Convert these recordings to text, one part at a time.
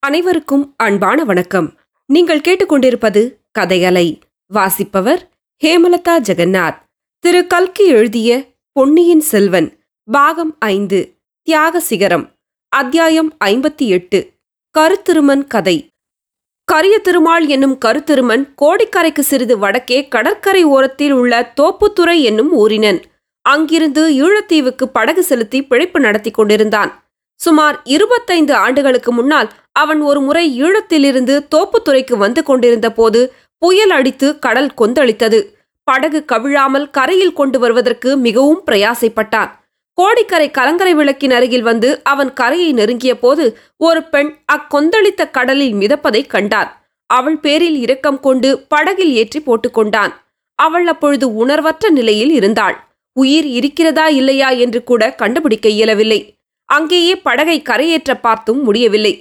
அனைவருக்கும் அன்பான வணக்கம். நீங்கள் கேட்டுக்கொண்டிருப்பது கதையலை. வாசிப்பவர் ஹேமலதா ஜெகநாத். திரு. கல்கி எழுதிய பொன்னியின் செல்வன் பாகம் ஐந்து தியாக சிகரம் அத்தியாயம் ஐம்பத்தி எட்டு கருத்திருமன் கதை. கரிய திருமால் என்னும் கருத்திருமன் கோடிக்கரைக்கு சிறிது வடக்கே கடற்கரை ஓரத்தில் உள்ள தோப்புத்துறை என்னும் ஊரினன். அங்கிருந்து ஈழத்தீவுக்கு படகு செலுத்தி பிழைப்பு நடத்தி கொண்டிருந்தான். சுமார் இருபத்தைந்து ஆண்டுகளுக்கு முன்னால் அவன் ஒரு முறை ஈழத்திலிருந்து தோப்புத்துறைக்கு வந்து கொண்டிருந்த போது புயல் அடித்து கடல் கொந்தளித்தது. படகு கவிழாமல் கரையில் கொண்டு வருவதற்கு மிகவும் பிரயாசைப்பட்டான். கோடிக்கரை கலங்கரை விளக்கின் அருகில் வந்து அவன் கரையை நெருங்கிய போது ஒரு பெண் அக்கொந்தளித்த கடலில் மிதப்பதைக் கண்டார் அவள் பேரில் இரக்கம் கொண்டு படகில் ஏற்றி போட்டுக்கொண்டான் அவள் அப்பொழுது உணர்வற்ற நிலையில் இருந்தாள். உயிர் இருக்கிறதா இல்லையா என்று கூட கண்டுபிடிக்க இயலவில்லை. அங்கேயே படகை கரையேற்ற பார்த்தும் முடியவில்லை.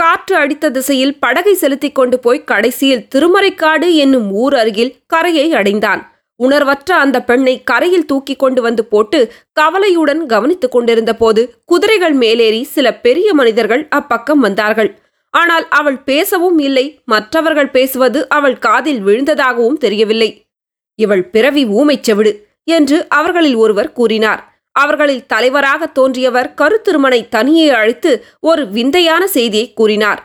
காற்று அடித்த திசையில் படகை செலுத்திக் கொண்டு போய் கடைசியில் திருமறைக்காடு என்னும் ஊர் அருகில் கரையை அடைந்தான். உணர்வற்ற அந்த பெண்ணை கரையில் தூக்கி கொண்டு வந்து போட்டு கவலையுடன் கவனித்துக் கொண்டிருந்த போது குதிரைகள் மேலேறி சில பெரிய மனிதர்கள் அப்பக்கம் வந்தார்கள். ஆனால் அவள் பேசவும் இல்லை மற்றவர்கள் பேசுவது அவள் காதில் விழுந்ததாகவும் தெரியவில்லை. இவள் பிறவி ஊமைச் செவிடு என்று அவர்களில் ஒருவர் கூறினார். அவர்களில் தலைவராக தோன்றியவர் கருத்திருமனை தனியே அழைத்து ஒரு விந்தையான செய்தியை கூறினார்.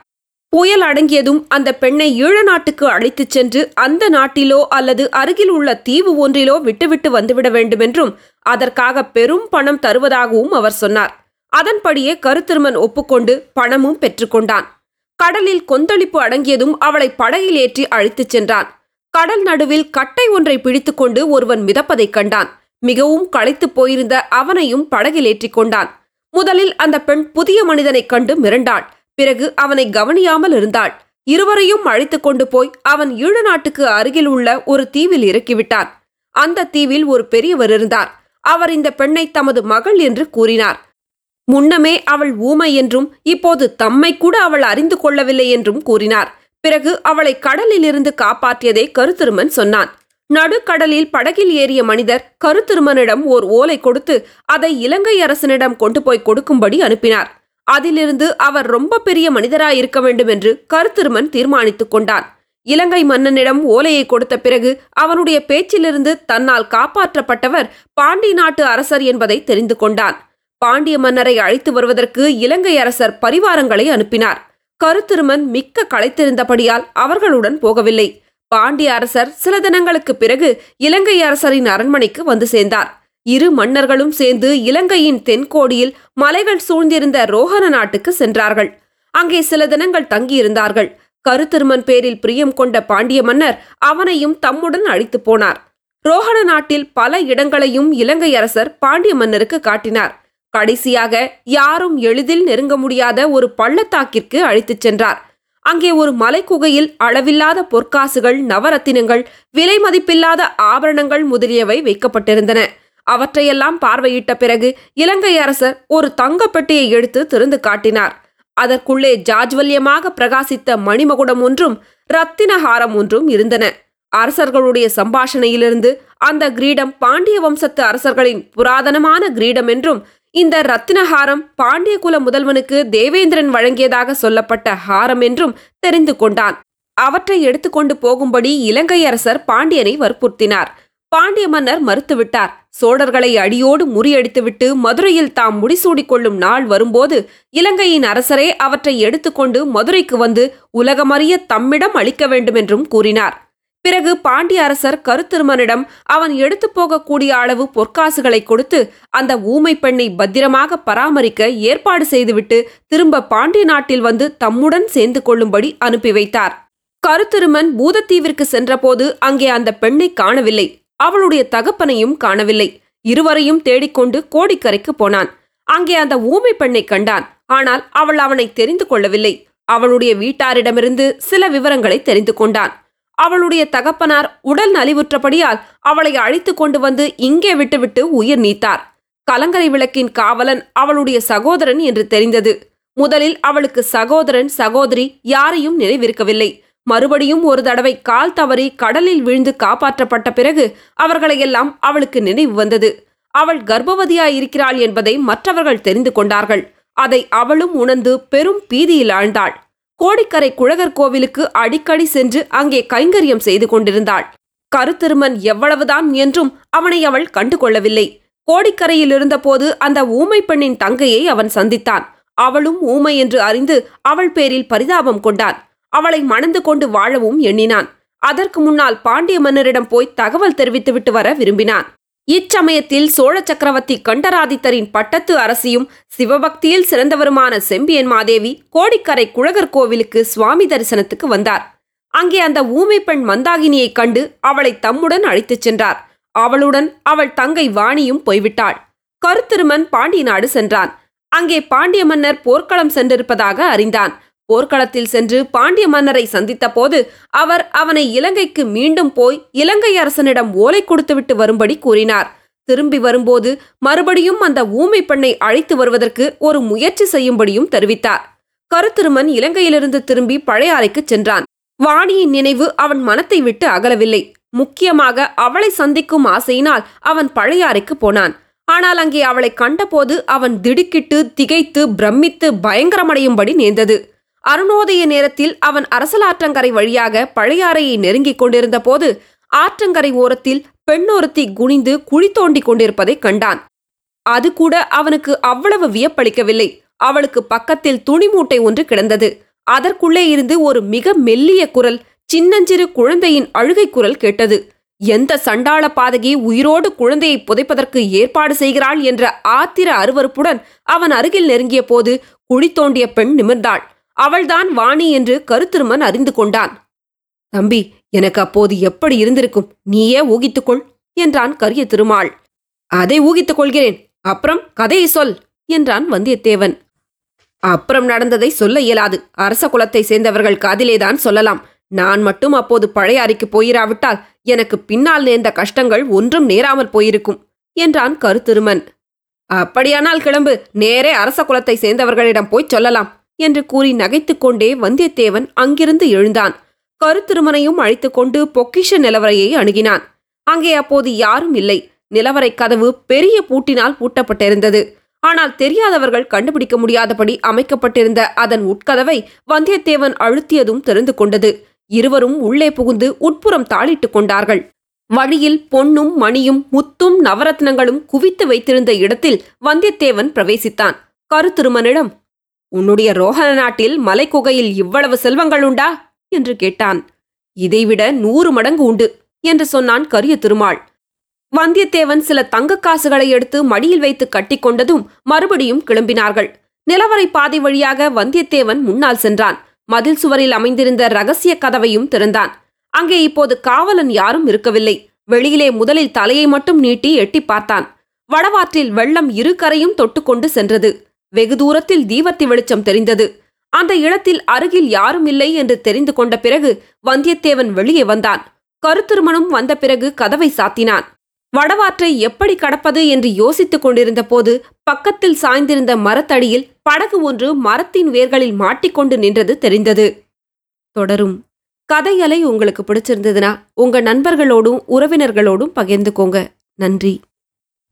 புயல் அடங்கியதும் அந்த பெண்ணை ஈழ நாட்டுக்கு அழைத்துச் சென்று அந்த நாட்டிலோ அல்லது அருகில் உள்ள தீவு ஒன்றிலோ விட்டுவிட்டு வந்துவிட வேண்டுமென்றும் அதற்காக பெரும் பணம் தருவதாகவும் அவர் சொன்னார். அதன்படியே கருத்திருமன் ஒப்புக்கொண்டு பணமும் பெற்றுக்கொண்டான் கடலில் கொந்தளிப்பு அடங்கியதும் அவளை படகில் ஏற்றி அழைத்துச் சென்றான். கடல் நடுவில் கட்டை ஒன்றை பிடித்துக்கொண்டு ஒருவன் மிதப்பதைக் கண்டான். மிகவும் களைத்துப் போயிருந்த அவனையும் படகில் ஏற்றிக் கொண்டான். முதலில் அந்த பெண் புதிய மனிதனைக் கண்டு மிரண்டாள். பிறகு அவனை கவனியாமல் இருந்தாள். இருவரையும் அழைத்துக் கொண்டு போய் அவன் ஈழ நாட்டுக்கு அருகில் உள்ள ஒரு தீவில் இறக்கிவிட்டான். அந்த தீவில் ஒரு பெரியவர் இருந்தார். அவர் இந்த பெண்ணை தமது மகள் என்று கூறினார். முன்னமே அவள் ஊமை என்றும் இப்போது தம்மை கூட அவள் அறிந்து கொள்ளவில்லை என்றும் கூறினார். பிறகு அவளை கடலிலிருந்து காப்பாற்றியதை கருத்திருமன் சொன்னான். நடுக்கடலில் படகில் ஏறிய மனிதர் கருத்திருமனிடம் ஓர் ஓலை கொடுத்து அதை இலங்கை அரசனிடம் கொண்டு போய் கொடுக்கும்படி அனுப்பினார். அதிலிருந்து அவர் ரொம்ப பெரிய மனிதராயிருக்க வேண்டும் என்று கருத்திருமன் தீர்மானித்துக் கொண்டான். இலங்கை மன்னனிடம் ஓலையை கொடுத்த பிறகு அவனுடைய பேச்சிலிருந்து தன்னால் காப்பாற்றப்பட்டவர் பாண்டி நாட்டு அரசர் என்பதை தெரிந்து கொண்டான். பாண்டிய மன்னரை அழைத்து வருவதற்கு இலங்கை அரசர் பரிவாரங்களை அனுப்பினார். கருத்திருமன் மிக்க களைத்திருந்தபடியால் அவர்களுடன் போகவில்லை. பாண்டிய அரசர் சில தினங்களுக்கு பிறகு இலங்கை அரசரின் அரண்மனைக்கு வந்து சேர்ந்தார். இரு மன்னர்களும் சேர்ந்து இலங்கையின் தென்கோடியில் மலைகள் சூழ்ந்திருந்த ரோஹண நாட்டுக்கு சென்றார்கள். அங்கே சில தினங்கள் தங்கியிருந்தார்கள். கருத்திருமன் பேரில் பிரியம் கொண்ட பாண்டிய மன்னர் அவனையும் தம்முடன் அழைத்து போனார். ரோஹண நாட்டில் பல இடங்களையும் இலங்கை அரசர் பாண்டிய மன்னருக்கு காட்டினார். கடைசியாக யாரும் எளிதில் நெருங்க முடியாத ஒரு பள்ளத்தாக்கிற்கு அழைத்துச் சென்றார். அங்கே ஒரு மலைக்குகையில் அளவில்லாத பொற்காசுகள் நவரத்தினங்கள் விலை மதிப்பில்லாத ஆபரணங்கள் முதலியவை வைக்கப்பட்டிருந்தன. அவற்றையெல்லாம் பார்வையிட்ட பிறகு இலங்கை அரசர் ஒரு தங்கப்பெட்டியை எடுத்து திறந்து காட்டினார். அதற்குள்ளே ஜாஜ்வல்யமாக பிரகாசித்த மணிமகுடம் ஒன்றும் ரத்தினஹாரம் ஒன்றும் இருந்தன. அரசர்களுடைய சம்பாஷணையிலிருந்து அந்த கிரீடம் பாண்டிய வம்சத்து அரசர்களின் புராதனமான கிரீடம் என்றும் இந்த ரத்தினஹாரம் பாண்டிய குல முதல்வனுக்கு தேவேந்திரன் வழங்கியதாக சொல்லப்பட்ட ஹாரம் என்றும் தெரிந்து கொண்டான். அவற்றை எடுத்துக்கொண்டு போகும்படி இலங்கை அரசர் பாண்டியனை வற்புறுத்தினார். பாண்டிய மன்னர் மறுத்துவிட்டார். சோழர்களை அடியோடு முறியடித்துவிட்டு மதுரையில் தாம் முடிசூடிக்கொள்ளும் நாள் வரும்போது இலங்கையின் அரசரே அவற்றை எடுத்துக்கொண்டு மதுரைக்கு வந்து உலகமறிய தம்மிடம் அளிக்க வேண்டுமென்றும் கூறினார். பிறகு பாண்டிய அரசர் கருத்திருமனிடம் அவன் எடுத்து போகக்கூடிய அளவு பொற்காசுகளை கொடுத்து அந்த ஊமை பெண்ணை பத்திரமாக பராமரிக்க ஏற்பாடு செய்துவிட்டு திரும்ப பாண்டிய நாட்டில் வந்து தம்முடன் சேர்ந்து கொள்ளும்படி அனுப்பி வைத்தார். கருத்திருமன் பூதத்தீவிற்கு சென்றபோது அங்கே அந்த பெண்ணை காணவில்லை. அவளுடைய தகப்பனையும் காணவில்லை. இருவரையும் தேடிக்கொண்டு கோடிக்கரைக்கு போனான். அங்கே அந்த ஊமை பெண்ணை கண்டான். ஆனால் அவள் அவனை தெரிந்து கொள்ளவில்லை. அவளுடைய வீட்டாரிடமிருந்து சில விவரங்களை தெரிந்து கொண்டான். அவளுடைய தகப்பனார் உடல் நலிவுற்றபடியால் அவளை அழைத்து கொண்டு வந்து இங்கே விட்டுவிட்டு உயிர் நீத்தார். கலங்கரை விளக்கின் காவலன் அவளுடைய சகோதரன் என்று தெரிந்தது. முதலில் அவளுக்கு சகோதரன் சகோதரி யாரையும் நினைவிருக்கவில்லை. மறுபடியும் ஒரு தடவை கால் தவறி கடலில் விழுந்து காப்பாற்றப்பட்ட பிறகு அவர்களையெல்லாம் அவளுக்கு நினைவு வந்தது. அவள் கர்ப்பவதியாயிருக்கிறாள் என்பதை மற்றவர்கள் தெரிந்து கொண்டார்கள். அதை அவளும் உணர்ந்து பெரும் பீதியில் ஆழ்ந்தாள். கோடிக்கரை குழகர் கோவிலுக்கு அடிக்கடி சென்று அங்கே கைங்கரியம் செய்து கொண்டிருந்தாள். கருத்திருமன் எவ்வளவுதான் என்றும் அவனை அவள் கண்டு கொள்ளவில்லை கோடிக்கரையில் இருந்தபோது அந்த ஊமை பெண்ணின் தங்கையை அவன் சந்தித்தான். அவளும் ஊமை என்று அறிந்து அவள் பேரில் பரிதாபம் கொண்டான். அவளை மணந்து கொண்டு வாழவும் எண்ணினான். அதற்கு முன்னால் பாண்டிய மன்னரிடம் போய் தகவல் தெரிவித்துவிட்டு வர விரும்பினான். இச்சமயத்தில் சோழ சக்கரவர்த்தி கண்டராதித்தரின் பட்டத்து அரசியும் சிவபக்தியில் சிறந்தவருமான செம்பியன் மாதேவி கோடிக்கரை குழகர் கோவிலுக்கு சுவாமி தரிசனத்துக்கு வந்தார். அங்கே அந்த ஊமை பெண் மந்தாகினியைக் கண்டு அவளை தம்முடன் அழைத்துச் சென்றார். அவளுடன் அவள் தங்கை வாணியும் போய்விட்டாள். கருத்திருமன் பாண்டிய நாடு சென்றான். அங்கே பாண்டிய மன்னர் போர்க்களம் சென்றிருப்பதாக அறிந்தான். போர்க்களத்தில் சென்று பாண்டிய மன்னரை சந்தித்த போது அவர் அவனை இலங்கைக்கு மீண்டும் போய் இலங்கை அரசனிடம் ஓலை கொடுத்துவிட்டு வரும்படி கூறினார். திரும்பி வரும்போது மறுபடியும் அந்த ஊமை பெண்ணை அழைத்து வருவதற்கு ஒரு முயற்சி செய்யும்படியும் தெரிவித்தார். கருத்திருமன் இலங்கையிலிருந்து திரும்பி பழையாறைக்கு சென்றான். வாணியின் நினைவு அவன் மனத்தை விட்டு அகலவில்லை. முக்கியமாக அவளை சந்திக்கும் ஆசையினால் அவன் பழையாறைக்கு போனான். ஆனால் அங்கே அவளை கண்டபோது அவன் திடுக்கிட்டு திகைத்து பிரமித்து பயங்கரமடையும்படி நேர்ந்தது. அருணோதய நேரத்தில் அவன் அரசலாற்றங்கரை வழியாக பழையாறையை நெருங்கிக் கொண்டிருந்த போது ஆற்றங்கரை ஓரத்தில் பெண்ணொருத்தி குனிந்து குழி தோண்டிக் கொண்டிருப்பதைக் கண்டான். அது கூட அவனுக்கு அவ்வளவு வியப்பளிக்கவில்லை. அவளுக்கு பக்கத்தில் துணி மூட்டை ஒன்று கிடந்தது. அதற்குள்ளே இருந்து ஒரு மிக மெல்லிய குரல் சின்னஞ்சிறு குழந்தையின் அழுகை குரல் கேட்டது. எந்த சண்டாள பாதகி உயிரோடு குழந்தையை புதைப்பதற்கு ஏற்பாடு செய்கிறாள்? என்ற ஆத்திர அருவருப்புடன் அவன் அருகில் நெருங்கிய போது குழி தோண்டிய பெண் நிமிர்ந்தாள். அவள்தான் வாணி என்று கருத்திருமன் அறிந்து கொண்டான். தம்பி எனக்கு அப்போது எப்படி இருந்திருக்கும்? நீயே ஊகித்துக்கொள் என்றான் கரிய திருமால். அதை ஊகித்துக் கொள்கிறேன். அப்புறம் கதையை சொல் என்றான் வந்தியத்தேவன். அப்புறம் நடந்ததை சொல்ல இயலாது. அரச குலத்தை சேர்ந்தவர்கள் காதிலேதான் சொல்லலாம். நான் மட்டும் அப்போது பழையாறைக்கு போயிராவிட்டால் எனக்கு பின்னால் நேர்ந்த கஷ்டங்கள் ஒன்றும் நேராமல் போயிருக்கும் என்றான் கருத்திருமன். அப்படியானால் கிளம்பு. நேரே அரச குலத்தை சேர்ந்தவர்களிடம் போய் சொல்லலாம் என்று கூறி நகைத்துக்கொண்டே வந்தியத்தேவன் அங்கிருந்து எழுந்தான். கருத்திருமனையும் அழைத்துக்கொண்டு பொக்கிஷ நிலவரையை அணுகினான். அங்கே அப்போது யாரும் இல்லை. நிலவரை கதவு பெரிய பூட்டினால் பூட்டப்பட்டிருந்தது. ஆனால் தெரியாதவர்கள் கண்டுபிடிக்க முடியாதபடி அமைக்கப்பட்டிருந்த அதன் உட்கதவை வந்தியத்தேவன் அழுத்தியதும் தெரிந்து கொண்டது. இருவரும் உள்ளே புகுந்து உட்புறம் தாளிட்டுக் கொண்டார்கள். வழியில் பொன்னும் மணியும் முத்தும் நவரத்னங்களும் குவித்து வைத்திருந்த இடத்தில் வந்தியத்தேவன் பிரவேசித்தான். கருத்திருமனிடம் உன்னுடைய ரோஹண நாட்டில் மலைக்குகையில் இவ்வளவு செல்வங்கள் உண்டா? என்று கேட்டான். இதைவிட நூறு மடங்கு உண்டு என்று சொன்னான் கரிய திருமால். வந்தியத்தேவன் சில தங்கக் காசுகளை எடுத்து மடியில் வைத்து கட்டிக்கொண்டதும் மறுபடியும் கிளம்பினார்கள். நிலவரை பாதை வழியாக வந்தியத்தேவன் முன்னால் சென்றான். மதில் சுவரில் அமைந்திருந்த ரகசிய கதவையும் திறந்தான். அங்கே இப்போது காவலன் யாரும் இருக்கவில்லை. வெளியிலே முதலில் தலையை மட்டும் நீட்டி எட்டி பார்த்தான். வடவாற்றில் வெள்ளம் இரு கரையும் தொட்டுக்கொண்டு சென்றது. வெகு தூரத்தில் தீபத்தி வெளிச்சம் தெரிந்தது. அந்த இடத்தில் அருகில் யாரும் இல்லை என்று தெரிந்து கொண்ட பிறகு வந்தியத்தேவன் வெளியே வந்தான். கருத்திருமணம் வந்த பிறகு கதவை சாத்தினான். வடவாற்றை எப்படி கடப்பது என்று யோசித்துக் கொண்டிருந்த போது பக்கத்தில் சாய்ந்திருந்த மரத்தடியில் படகு ஒன்று மரத்தின் வேர்களில் மாட்டிக்கொண்டு நின்றது தெரிந்தது. தொடரும். கதையலை உங்களுக்கு பிடிச்சிருந்ததுன்னா உங்க நண்பர்களோடும் உறவினர்களோடும் பகிர்ந்துக்கோங்க. நன்றி.